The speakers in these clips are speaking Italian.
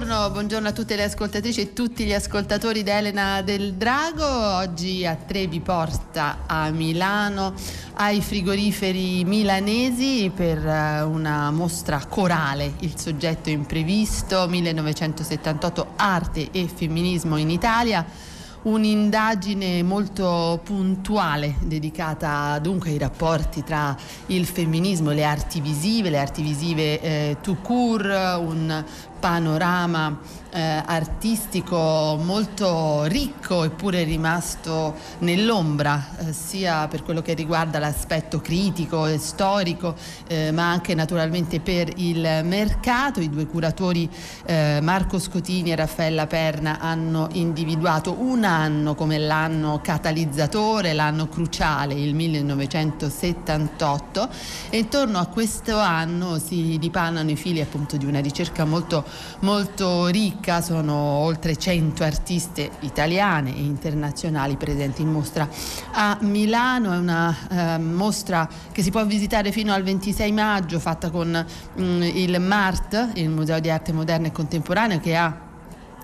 Buongiorno, buongiorno, a tutte le ascoltatrici e tutti gli ascoltatori di Elena del Drago. Oggi a Trevi porta a Milano ai frigoriferi milanesi per eh, una mostra corale, il soggetto imprevisto 1978 arte e femminismo in Italia un'indagine molto puntuale dedicata dunque ai rapporti tra il femminismo e le arti visive, le arti visive eh, tout court, un panorama eh, artistico molto ricco eppure rimasto nell'ombra, eh, sia per quello che riguarda l'aspetto critico e storico, eh, ma anche naturalmente per il mercato. I due curatori eh, Marco Scotini e Raffaella Perna hanno individuato un anno come l'anno catalizzatore, l'anno cruciale, il 1978, e intorno a questo anno si dipanano i fili appunto di una ricerca molto molto ricca, sono oltre 100 artiste italiane e internazionali presenti in mostra. A Milano, è una eh, mostra che si può visitare fino al 26 maggio fatta con mh, mm, il MART, il Museo di Arte Moderna e Contemporanea che ha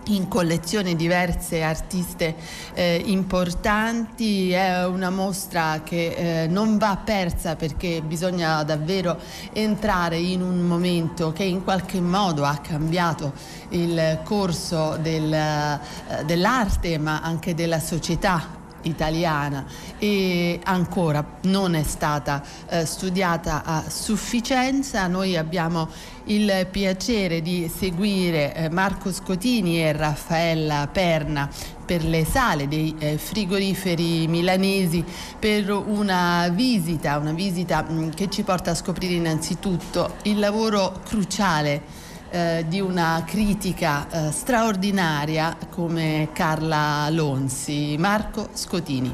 in collezione diverse artiste eh, importanti, è una mostra che eh, non va persa perché bisogna davvero entrare in un momento che in qualche modo ha cambiato il corso del, eh, dell'arte ma anche della società italiana e ancora non è stata eh, studiata a sufficienza. Noi abbiamo il piacere di seguire eh, Marco Scotini e Raffaella Perna per le sale dei eh, frigoriferi milanesi per una visita, una visita mh, che ci porta a scoprire innanzitutto il lavoro cruciale eh, di una critica eh, straordinaria come Carla Lonzi. Marco Scotini.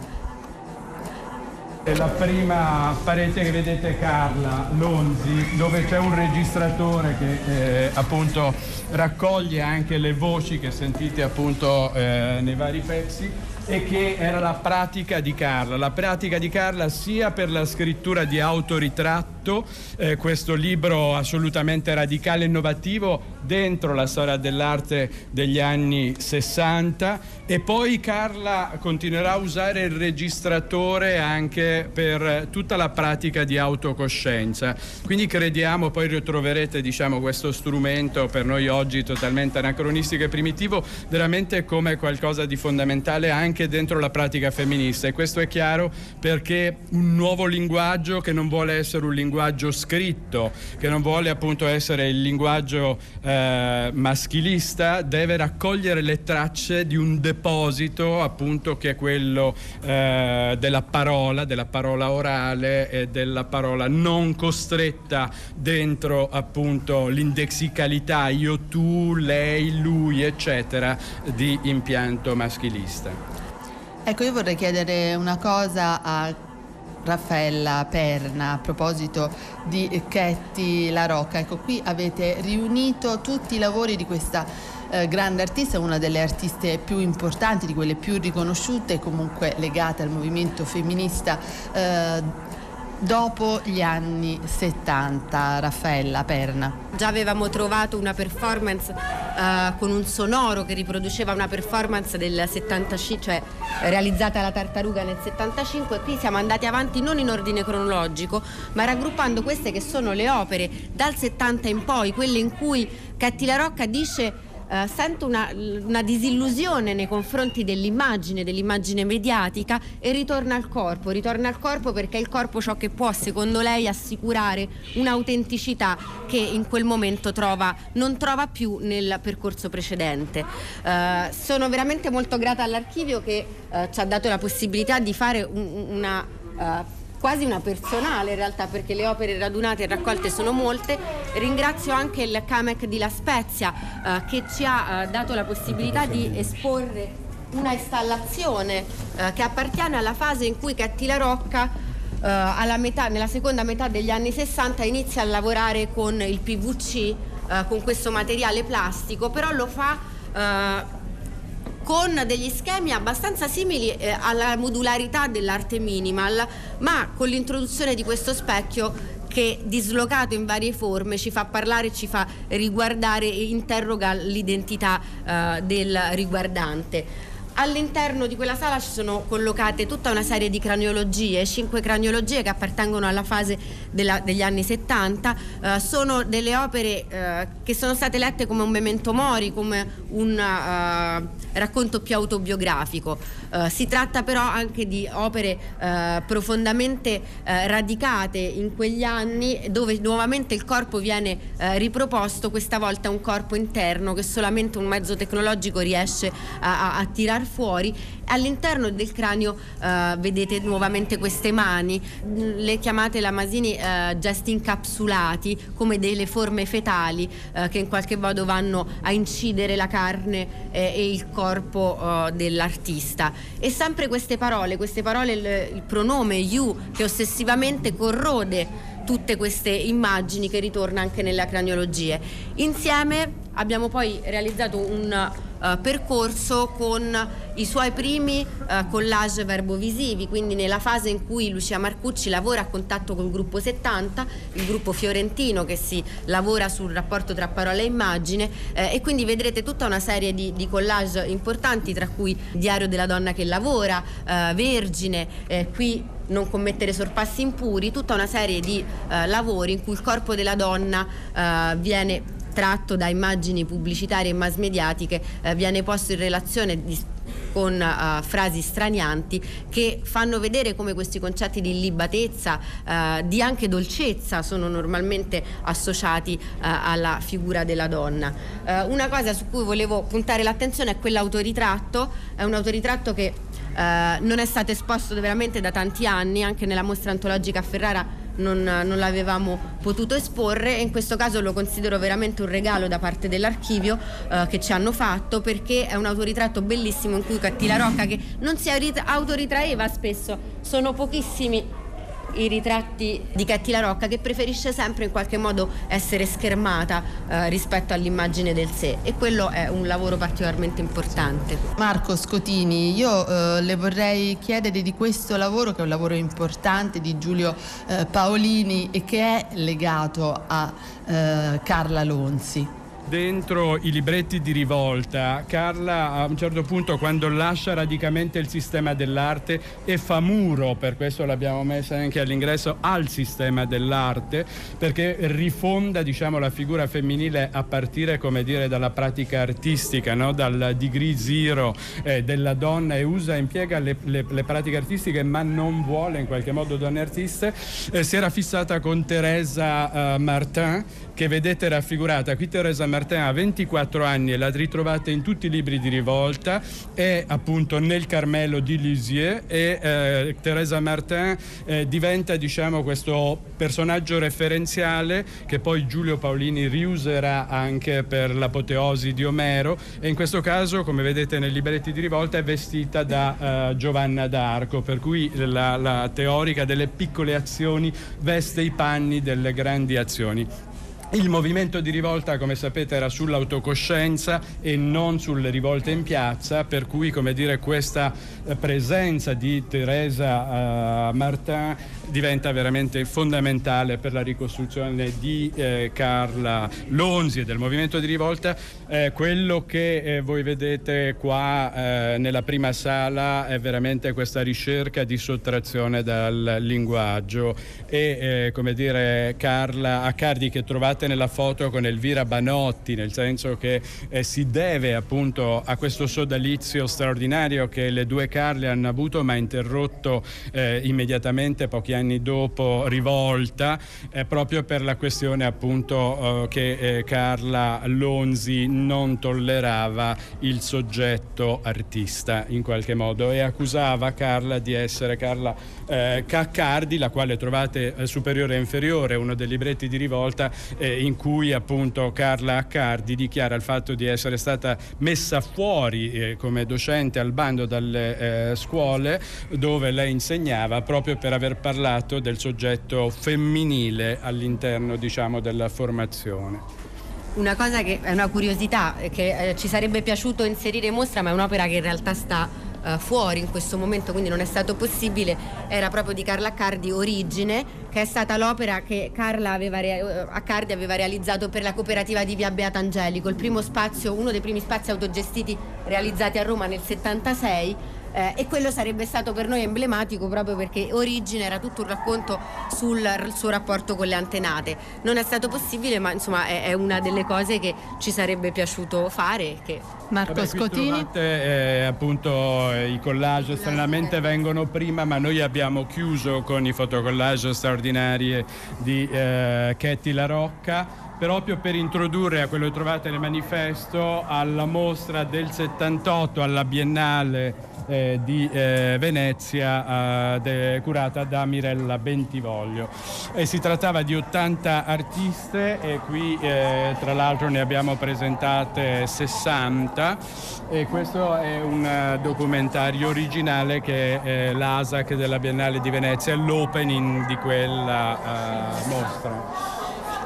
La prima parete che vedete Carla Lonzi dove c'è un registratore che eh, appunto raccoglie anche le voci che sentite appunto eh, nei vari pezzi e che era la pratica di Carla, la pratica di Carla sia per la scrittura di autoritratto, eh, questo libro assolutamente radicale e innovativo dentro la storia dell'arte degli anni 60 e poi Carla continuerà a usare il registratore anche per tutta la pratica di autocoscienza. Quindi crediamo, poi ritroverete diciamo, questo strumento per noi oggi totalmente anacronistico e primitivo, veramente come qualcosa di fondamentale anche dentro la pratica femminista e questo è chiaro perché un nuovo linguaggio che non vuole essere un linguaggio scritto, che non vuole appunto essere il linguaggio eh, maschilista, deve raccogliere le tracce di un deposito appunto che è quello eh, della parola, della parola orale e della parola non costretta dentro appunto l'indexicalità io, tu, lei, lui eccetera di impianto maschilista. Ecco, io vorrei chiedere una cosa a Raffaella Perna a proposito di Chetti La Rocca. Ecco, qui avete riunito tutti i lavori di questa eh, grande artista, una delle artiste più importanti, di quelle più riconosciute, comunque legate al movimento femminista. Eh, dopo gli anni 70, Raffaella Perna. Già avevamo trovato una performance uh, con un sonoro che riproduceva una performance del 75, cioè realizzata alla tartaruga nel 75 e qui siamo andati avanti non in ordine cronologico, ma raggruppando queste che sono le opere dal 70 in poi, quelle in cui Catti La Rocca dice eh, sento una, una, disillusione nei confronti dell'immagine, dell'immagine mediatica e ritorna al corpo, ritorna al corpo perché è il corpo ciò che può secondo lei assicurare un'autenticità che in quel momento trova, non trova più nel percorso precedente. Eh, sono veramente molto grata all'archivio che eh, ci ha dato la possibilità di fare un, una uh, quasi una personale in realtà perché le opere radunate e raccolte sono molte. Ringrazio anche il CAMEC di La Spezia eh, che ci ha eh, dato la possibilità di esporre una installazione eh, che appartiene alla fase in cui Cattila Rocca eh, metà, nella seconda metà degli anni 60 inizia a lavorare con il PVC, eh, con questo materiale plastico, però lo fa eh, con degli schemi abbastanza simili eh, alla modularità dell'arte minimal, ma con l'introduzione di questo specchio che dislocato in varie forme ci fa parlare, ci fa riguardare e interroga l'identità eh, del riguardante. All'interno di quella sala ci sono collocate tutta una serie di craniologie, cinque craniologie che appartengono alla fase della, degli anni 70, eh, sono delle opere eh, che sono state lette come un memento mori, come un uh, racconto più autobiografico. Uh, si tratta però anche di opere uh, profondamente radicate in quegli anni dove nuovamente il corpo viene riproposto, questa volta un corpo interno che solamente un mezzo tecnologico riesce a, a, a tirar fuori. All'interno del cranio eh, vedete nuovamente queste mani, le chiamate Lamasini eh, gesti incapsulati come delle forme fetali eh, che in qualche modo vanno a incidere la carne eh, e il corpo eh, dell'artista. E sempre queste parole, queste parole, il, il pronome you che ossessivamente corrode tutte queste immagini che ritorna anche nelle craniologie. Insieme abbiamo poi realizzato un uh, percorso con i suoi primi uh, collage verbovisivi, quindi nella fase in cui Lucia Marcucci lavora a contatto col gruppo 70, il gruppo fiorentino che si lavora sul rapporto tra parola e immagine eh, e quindi vedrete tutta una serie di, di, collage importanti tra cui Diario della donna che lavora, uh, Vergine, eh, qui non commettere sorpassi impuri, tutta una serie di uh, lavori in cui il corpo della donna viene tratto da immagini pubblicitarie e mass mediatiche eh, viene posto in relazione di, con uh, frasi stranianti che fanno vedere come questi concetti di illibatezza, uh, di anche dolcezza sono normalmente associati uh, alla figura della donna. una cosa su cui volevo puntare l'attenzione è quell'autoritratto, è un autoritratto che non è stato esposto veramente da tanti anni, anche nella mostra antologica a Ferrara non, non l'avevamo potuto esporre e in questo caso lo considero veramente un regalo da parte dell'archivio eh, che ci hanno fatto perché è un autoritratto bellissimo in cui Cattila Rocca che non si autoritraeva spesso, sono pochissimi i ritratti di Cattila Rocca che preferisce sempre in qualche modo essere schermata eh, rispetto all'immagine del sé e quello è un lavoro particolarmente importante. Marco Scotini, io eh, le vorrei chiedere di questo lavoro che è un lavoro importante di Giulio eh, Paolini e che è legato a eh, Carla Lonzi dentro i libretti di rivolta, Carla a un certo punto quando lascia radicalmente il sistema dell'arte e fa muro, per questo l'abbiamo messa anche all'ingresso, al sistema dell'arte, perché rifonda diciamo, la figura femminile a partire dire, dalla pratica artistica, no? dal degree zero eh, della donna e usa, impiega le, le, le, pratiche artistiche ma non vuole in qualche modo donne artiste. Eh, si era fissata con Teresa eh, Martin che vedete raffigurata. Qui Teresa Martin ha 24 anni e la ritrovate in tutti i libri di rivolta, è appunto nel Carmelo di Lisieux e eh, Teresa Martin eh, diventa diciamo questo personaggio referenziale che poi Giulio Paolini riuserà anche per l'apoteosi di Omero e in questo caso come vedete nei libretti di rivolta è vestita da uh, Giovanna d'Arco per cui la, la teorica delle piccole azioni veste i panni delle grandi azioni. Il movimento di rivolta, come sapete, era sull'autocoscienza e non sulle rivolte in piazza, per cui dire, questa eh, presenza di Teresa uh, Martin diventa veramente fondamentale per la ricostruzione di eh, Carla Lonzi e del movimento di rivolta. Eh, quello che eh, voi vedete qua eh, nella prima sala è veramente questa ricerca di sottrazione dal linguaggio e come dire Carla Accardi che trovate nella foto con Elvira Banotti, nel senso che eh, si deve appunto a questo sodalizio straordinario che le due Carle hanno avuto ma interrotto eh, immediatamente pochi anni dopo Rivolta, eh, proprio per la questione appunto eh, che eh, Carla Lonzi non tollerava il soggetto artista in qualche modo e accusava Carla di essere Carla eh, Caccardi, la quale trovate superiore e inferiore, uno dei libretti di rivolta in cui appunto Carla Accardi dichiara il fatto di essere stata messa fuori eh, come docente al bando dalle eh, scuole dove lei insegnava proprio per aver parlato del soggetto femminile all'interno diciamo della formazione. Una cosa che è una curiosità che eh, ci sarebbe piaciuto inserire in mostra ma è un'opera che in realtà sta uh, fuori in questo momento, quindi non è stato possibile, era proprio di Carla Accardi Origine, che è stata l'opera che Carla aveva, Accardi aveva realizzato per la cooperativa di Via Beata Angelico, il primo spazio, uno dei primi spazi autogestiti realizzati a Roma nel 76 eh, e quello sarebbe stato per noi emblematico proprio perché Origine era tutto un racconto sul suo rapporto con le antenate. Non è stato possibile, ma insomma è, è una delle cose che ci sarebbe piaciuto fare. Che... Marco Vabbè, Scotini. Trovate, eh, appunto i collage stranamente vengono prima, ma noi abbiamo chiuso con i fotocollage straordinari di eh, Chetti La Rocca proprio per introdurre a quello che trovate nel manifesto alla mostra del 78 alla Biennale eh, di eh, Venezia eh, de, curata da Mirella Bentivoglio. E si trattava di 80 artiste e qui eh, tra l'altro ne abbiamo presentate 60 e questo è un documentario originale che è l'ASAC della Biennale di Venezia, l'opening di quella eh, mostra.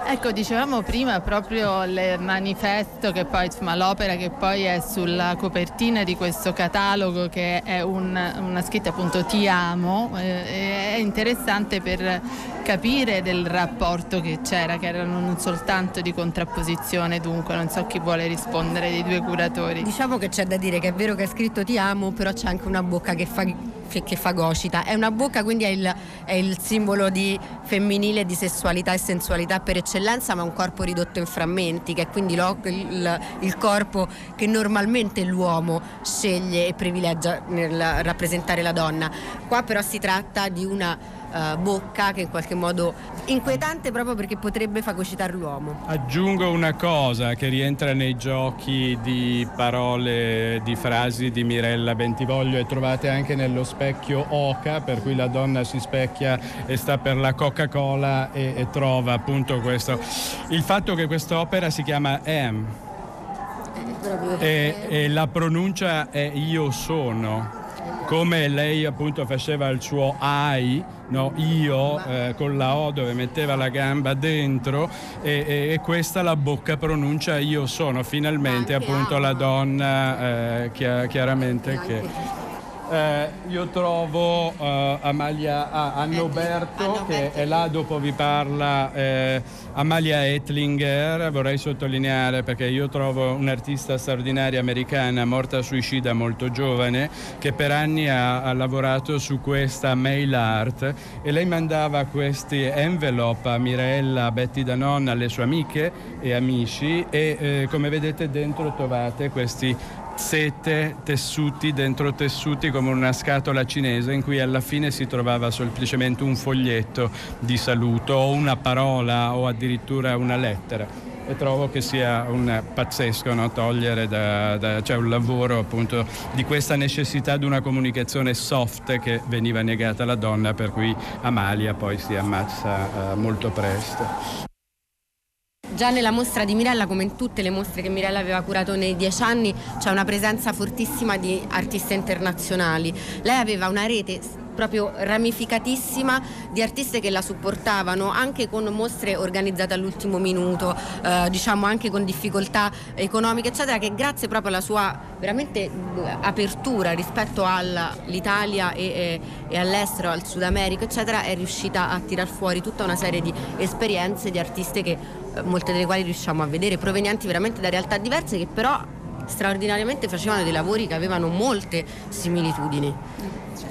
Ecco, dicevamo prima proprio il manifesto che poi, insomma, l'opera che poi è sulla copertina di questo catalogo che è un, una scritta appunto Ti amo, eh, è interessante per capire del rapporto che c'era, che erano non soltanto di contrapposizione, dunque non so chi vuole rispondere dei due curatori. Diciamo che c'è da dire che è vero che è scritto Ti amo, però c'è anche una bocca che fa che fagocita. È una bocca, quindi è il, è il simbolo di femminile, di sessualità e sensualità per eccellenza, ma un corpo ridotto in frammenti, che è quindi lo, il, il, corpo che normalmente l'uomo sceglie e privilegia nel rappresentare la donna. Qua però si tratta di una uh, bocca che in qualche modo inquietante proprio perché potrebbe fagocitare l'uomo. Aggiungo una cosa che rientra nei giochi di parole, di frasi di Mirella Bentivoglio e trovate anche nello specchio Oca, per cui la donna si specchia e sta per la Coca-Cola e, e trova appunto questo. Il fatto che quest'opera si chiama Am e, e la pronuncia è io sono come lei appunto faceva il suo AI, no, io eh, con la O dove metteva la gamba dentro e, e, e questa la bocca pronuncia io sono, finalmente appunto la donna eh, chiaramente che... Eh, io trovo uh, Amalia ah, Annoberto che è là dopo vi parla eh, Amalia Etlinger. Vorrei sottolineare perché io trovo un'artista straordinaria americana morta suicida molto giovane che per anni ha, ha, lavorato su questa mail art. E lei mandava questi envelope a Mirella, a Betty Danon alle sue amiche e amici e eh, come vedete dentro trovate questi sete tessuti dentro tessuti come una scatola cinese in cui alla fine si trovava semplicemente un foglietto di saluto o una parola o addirittura una lettera e trovo che sia un pazzesco no? togliere da, da, cioè un lavoro appunto di questa necessità di una comunicazione soft che veniva negata alla donna per cui Amalia poi si ammazza uh, molto presto. Già nella mostra di Mirella, come in tutte le mostre che Mirella aveva curato nei dieci anni, c'è una presenza fortissima di artiste internazionali. Lei aveva una rete proprio ramificatissima di artiste che la supportavano anche con mostre organizzate all'ultimo minuto, eh, diciamo anche con difficoltà economiche eccetera, che grazie proprio alla sua veramente eh, apertura rispetto all'Italia e, e, e all'estero, al Sud America eccetera, è riuscita a tirar fuori tutta una serie di esperienze di artiste che eh, molte delle quali riusciamo a vedere provenienti veramente da realtà diverse che però straordinariamente facevano dei lavori che avevano molte similitudini.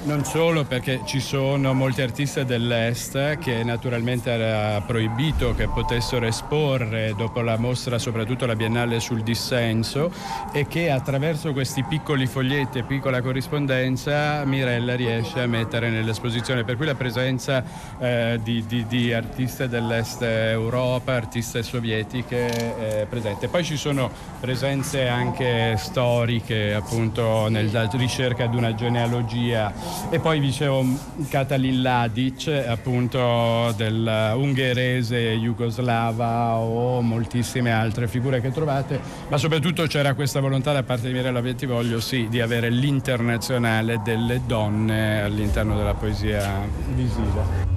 Non solo perché ci sono molti artisti dell'Est che naturalmente era proibito che potessero esporre dopo la mostra, soprattutto la Biennale sul dissenso, e che attraverso questi piccoli foglietti e piccola corrispondenza Mirella riesce a mettere nell'esposizione. Per cui la presenza eh, di, di, di, artiste dell'Est Europa, artiste sovietiche è presente. Poi ci sono presenze anche storiche, appunto nella ricerca di una genealogia e poi dicevo Katalin Ladic, appunto del ungherese jugoslava o moltissime altre figure che trovate, ma soprattutto c'era questa volontà da parte di Mirella Vettivoglio, sì, di avere l'internazionale delle donne all'interno della poesia visiva.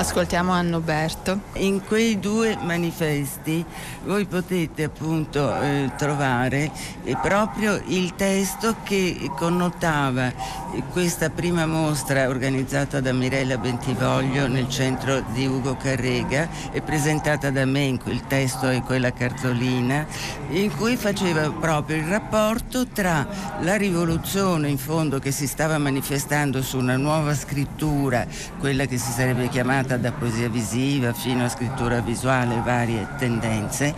Ascoltiamo Annoberto. In quei due manifesti voi potete appunto eh, trovare eh, proprio il testo che connotava questa prima mostra organizzata da Mirella Bentivoglio nel centro di Ugo Carrega e presentata da me in quel testo e quella cartolina, in cui faceva proprio il rapporto tra la rivoluzione in fondo che si stava manifestando su una nuova scrittura, quella che si sarebbe chiamata da poesia visiva fino a scrittura visuale, varie tendenze,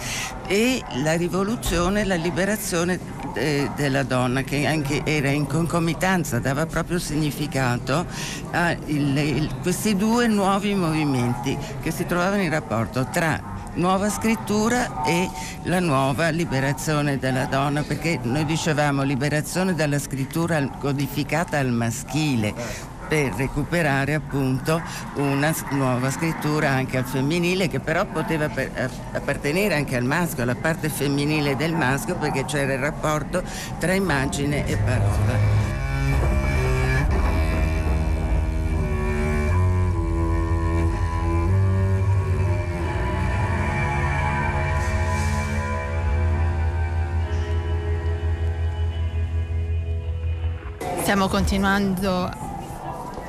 e la rivoluzione, la liberazione de, della donna che anche era in concomitanza, dava proprio significato a il, il, questi due nuovi movimenti che si trovavano in rapporto tra nuova scrittura e la nuova liberazione della donna, perché noi dicevamo liberazione dalla scrittura codificata al maschile, per recuperare appunto una nuova scrittura anche al femminile che però poteva appartenere anche al maschio, alla parte femminile del maschio perché c'era il rapporto tra immagine e parola. Stiamo continuando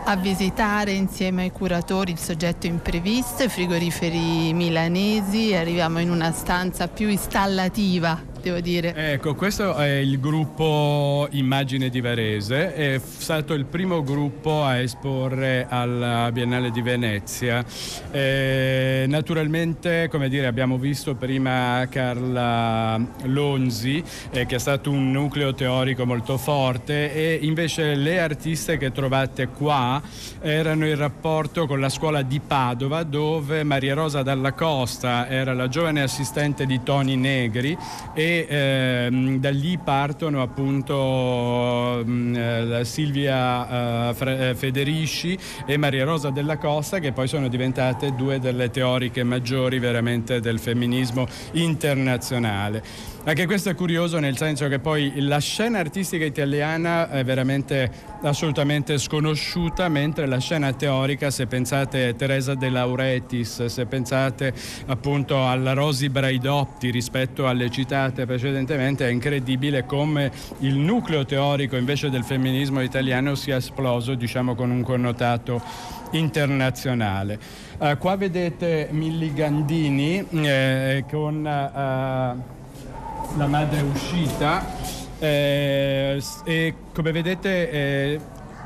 a visitare insieme ai curatori il soggetto imprevisto, i frigoriferi milanesi, arriviamo in una stanza più installativa devo dire. Ecco, questo è il gruppo Immagine di Varese, è stato il primo gruppo a esporre alla Biennale di Venezia. Eh, naturalmente, come dire, abbiamo visto prima Carla Lonzi, eh, che è stato un nucleo teorico molto forte, e invece le artiste che trovate qua erano in rapporto con la scuola di Padova, dove Maria Rosa Dalla Costa era la giovane assistente di Toni Negri e ehm, da lì partono appunto mh, mm, Silvia uh, Federici e Maria Rosa della Costa che poi sono diventate due delle teoriche maggiori veramente del femminismo internazionale. Anche questo è curioso nel senso che poi la scena artistica italiana è veramente assolutamente sconosciuta, mentre la scena teorica, se pensate a Teresa De Lauretis, se pensate appunto alla Rosi Braidotti rispetto alle citate precedentemente, è incredibile come il nucleo teorico invece del femminismo italiano sia esploso, diciamo, con un connotato internazionale. Uh, qua vedete Milli Gandini eh, con... Uh, la madre è uscita eh, e come vedete eh,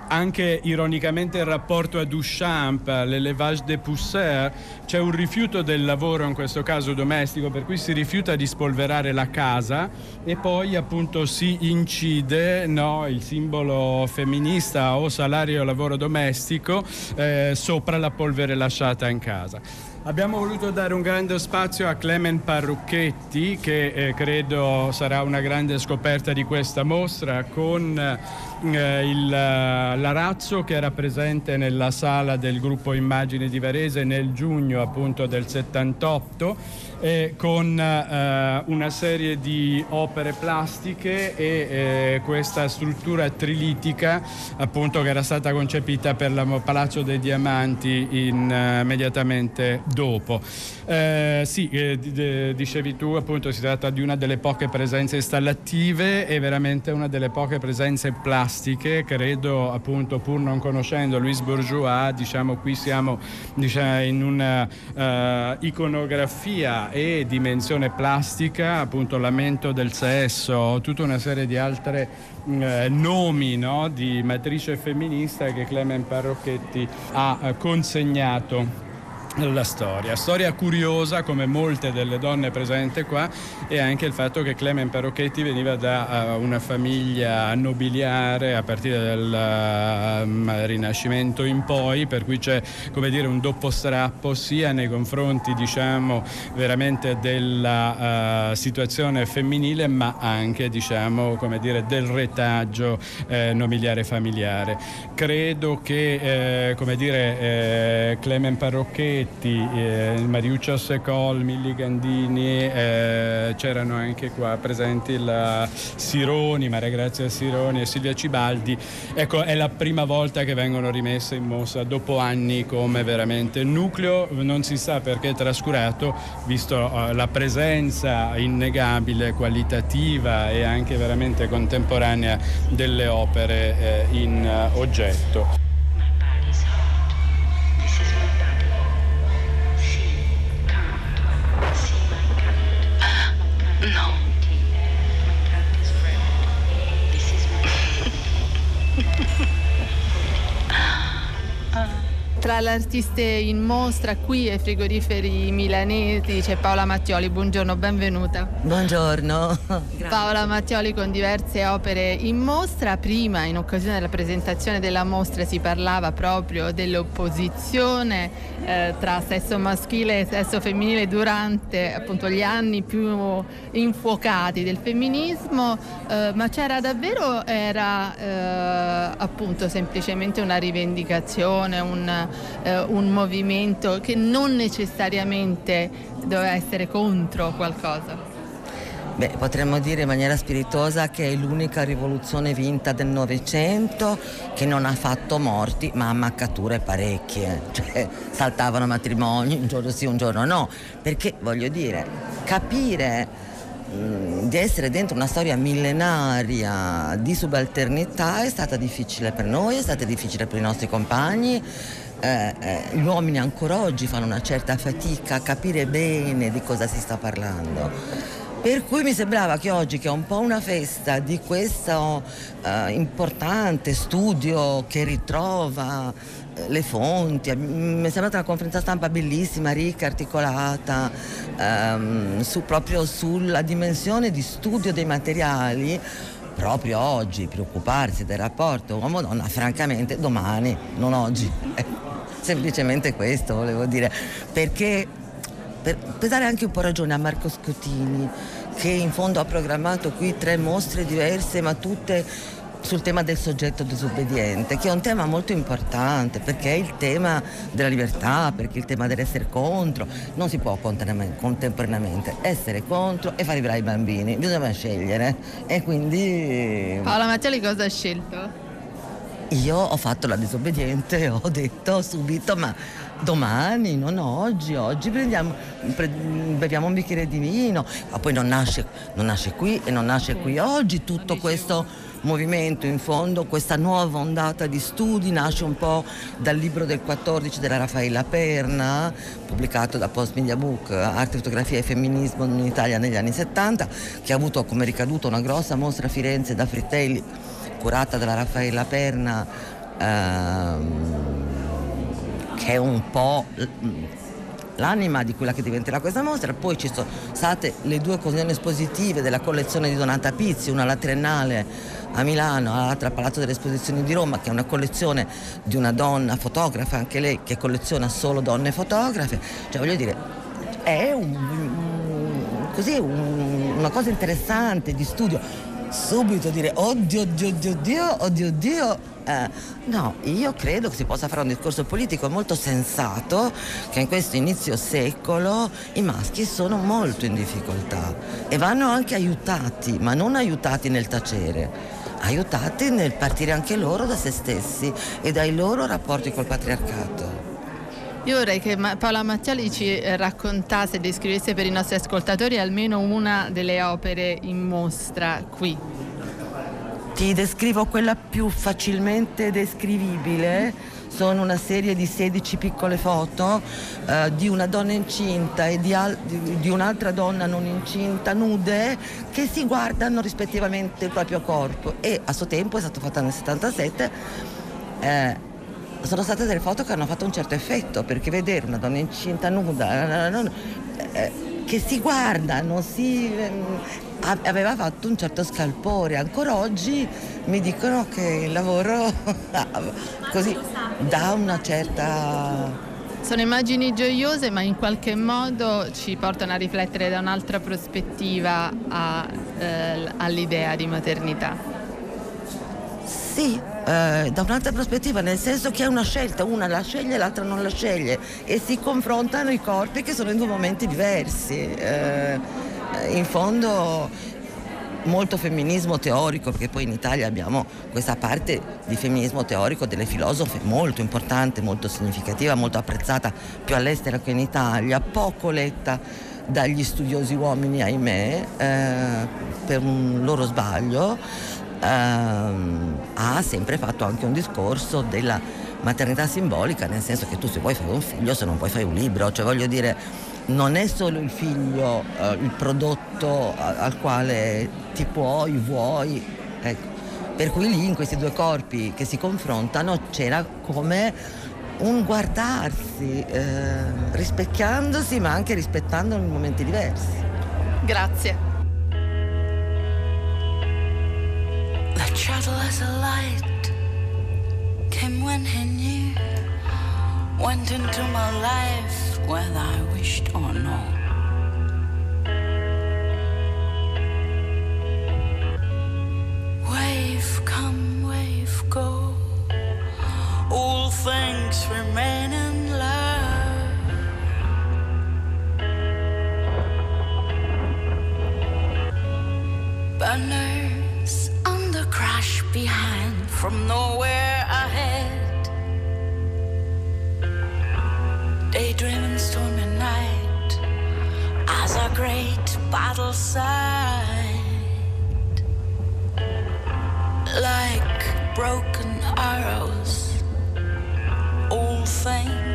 anche ironicamente il rapporto a Duchamp, l'élevage des pousseurs, c'è un rifiuto del lavoro in questo caso domestico per cui si rifiuta di spolverare la casa e poi appunto si incide no, il simbolo femminista o salario lavoro domestico eh, sopra la polvere lasciata in casa. Abbiamo voluto dare un grande spazio a Clement Parrucchetti che eh, credo sarà una grande scoperta di questa mostra con eh, il, l'arazzo che era presente nella sala del gruppo Immagini di Varese nel giugno appunto del 78 eh, con eh, una serie di opere plastiche e eh, questa struttura trilitica appunto che era stata concepita per il Palazzo dei Diamanti in, uh, immediatamente dopo. Eh, sì, eh, dicevi tu appunto si tratta di una delle poche presenze installative e veramente una delle poche presenze plastiche, credo appunto pur non conoscendo Louis Bourgeois, diciamo qui siamo diciamo, in una uh, iconografia e dimensione plastica, appunto lamento del sesso, tutta una serie di altre mm, eh, nomi no, di matrice femminista che Clement Parrocchetti ha eh, consegnato la storia. Storia curiosa come molte delle donne presenti qua e anche il fatto che Clement Perrocchetti veniva da uh, una famiglia nobiliare a partire dal uh, Rinascimento in poi, per cui c'è come dire un doppio strappo sia nei confronti diciamo veramente della uh, situazione femminile ma anche diciamo come dire del retaggio eh, nobiliare familiare. Credo che eh, come dire eh, Clement Parrocchetti Giorgetti, eh, Mariuccio Secol, Milli Gandini, eh, c'erano anche qua presenti la Sironi, Maria Grazia Sironi e Silvia Cibaldi. Ecco, è la prima volta che vengono rimesse in mostra dopo anni come veramente nucleo, non si sa perché trascurato, visto eh, la presenza innegabile, qualitativa e anche veramente contemporanea delle opere eh, in uh, oggetto. Tra le artiste in mostra qui ai frigoriferi milanesi c'è Paola Mattioli, buongiorno, benvenuta. Buongiorno. Paola Mattioli con diverse opere in mostra, prima in occasione della presentazione della mostra si parlava proprio dell'opposizione eh, tra sesso maschile e sesso femminile durante appunto gli anni più infuocati del femminismo, eh, ma c'era davvero, era eh, appunto semplicemente una rivendicazione, un eh, un movimento che non necessariamente doveva essere contro qualcosa? Beh, potremmo dire in maniera spiritosa che è l'unica rivoluzione vinta del Novecento che non ha fatto morti ma ammaccature parecchie, cioè saltavano matrimoni un giorno sì, un giorno no, perché voglio dire, capire di essere dentro una storia millenaria di subalternità è stata difficile per noi, è stata difficile per i nostri compagni, eh, eh, gli uomini ancora oggi fanno una certa fatica a capire bene di cosa si sta parlando. Per cui mi sembrava che oggi, che è un po' una festa di questo eh, importante studio che ritrova le fonti, mi è sembrata una conferenza stampa bellissima, ricca, articolata, ehm, su, proprio sulla dimensione di studio dei materiali, proprio oggi preoccuparsi del rapporto uomo-donna, francamente domani, non oggi. semplicemente questo volevo dire, perché per, per dare anche un po' ragione a Marco Scotini, che in fondo ha programmato qui tre mostre diverse, ma tutte sul tema del soggetto disobbediente, che è un tema molto importante perché è il tema della libertà, perché è il tema dell'essere contro, non si può contemporaneamente essere contro e far vibrare i bambini, bisogna scegliere. E quindi... Paola Macciali cosa ha scelto? Io ho fatto la disobbediente, ho detto subito ma domani, non oggi, oggi prendiamo, pre, beviamo un bicchiere di vino, ma poi non nasce, non nasce qui e non nasce qui oggi tutto questo movimento, in fondo questa nuova ondata di studi nasce un po' dal libro del 14 della Raffaella Perna, pubblicato da Post Media Book, Arte, Fotografia e Femminismo in Italia negli anni 70, che ha avuto come ricaduto una grossa mostra a Firenze da Frittelli curata dalla Raffaella Perna, ehm, che è un po' l'anima di quella che diventerà questa mostra. Poi ci sono state le due occasioni espositive della collezione di Donata Pizzi, una alla Triennale a Milano, l'altra al Palazzo delle Esposizioni di Roma, che è una collezione di una donna fotografa, anche lei che colleziona solo donne fotografe. Cioè voglio dire, è un, così, un, una cosa interessante di studio subito dire oddio, oddio, oddio, oddio, oddio, oddio. Eh, no, io credo che si possa fare un discorso politico molto sensato che in questo inizio secolo i maschi sono molto in difficoltà e vanno anche aiutati, ma non aiutati nel tacere, aiutati nel partire anche loro da se stessi e dai loro rapporti col patriarcato. Io vorrei che Paola Mattiali ci raccontasse e descrivesse per i nostri ascoltatori almeno una delle opere in mostra qui. Ti descrivo quella più facilmente descrivibile. Sono una serie di 16 piccole foto eh, di una donna incinta e di, al- di, un'altra donna non incinta, nude, che si guardano rispettivamente il proprio corpo. E a suo tempo, è stato fatto nel 77, eh, sono state delle foto che hanno fatto un certo effetto, perché vedere una donna incinta nuda, eh, che si guarda, non si, eh, aveva fatto un certo scalpore. Ancora oggi mi dicono che il lavoro così dà una certa... Sono immagini gioiose ma in qualche modo ci portano a riflettere da un'altra prospettiva a, eh, all'idea di maternità. Sì, eh, da un'altra prospettiva, nel senso che è una scelta, una la sceglie, l'altra non la sceglie e si confrontano i corpi che sono in due momenti diversi. Eh, in fondo molto femminismo teorico, perché poi in Italia abbiamo questa parte di femminismo teorico delle filosofe molto importante, molto significativa, molto apprezzata più all'estero che in Italia, poco letta dagli studiosi uomini, ahimè, eh, per un loro sbaglio, eh, sempre fatto anche un discorso della maternità simbolica, nel senso che tu se vuoi fare un figlio, se non puoi fare un libro, cioè voglio dire non è solo il figlio eh, il prodotto al quale ti puoi, vuoi, ecco. Per cui lì in questi due corpi che si confrontano c'era come un guardarsi, eh, rispecchiandosi ma anche rispettando in momenti diversi. Grazie. The as a light came when he knew, went into my life whether I wished or not. Wave come, wave go, all things remain in love. Banners from nowhere ahead. Daydreaming stormy night as a great battle side. Like broken arrows, all things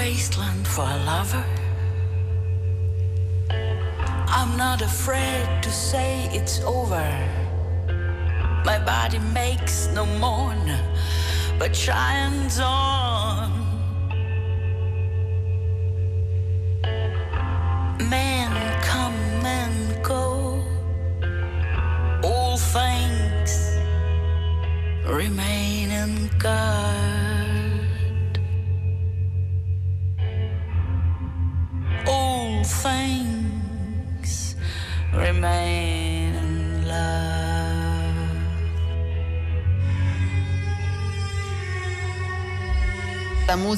wasteland for a lover. I'm not afraid to say it's over. My body makes no mourn, but shines on.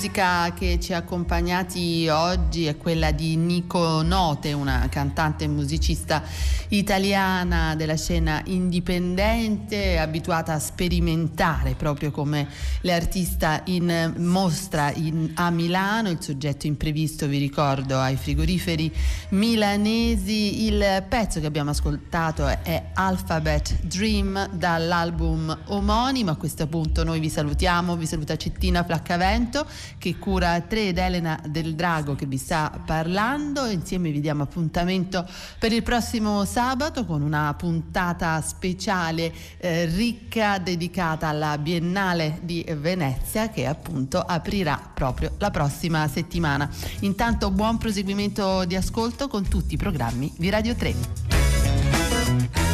Musica che ci ha accompagnati oggi è quella di Nico Note, una cantante e musicista italiana della scena indipendente, abituata a sperimentare proprio come l'artista in mostra in- a Milano. Il soggetto imprevisto, vi ricordo, ai frigoriferi milanesi. Il pezzo che abbiamo ascoltato è Alphabet Dream dall'album omonimo. A questo punto noi vi salutiamo, vi saluta Cettina Flaccavento che cura 3 ed Elena del Drago che vi sta parlando. Insieme vi diamo appuntamento per il prossimo sabato con una puntata speciale eh, ricca dedicata alla Biennale di Venezia che appunto aprirà proprio la prossima settimana. Intanto buon proseguimento di ascolto con tutti i programmi di Radio 3.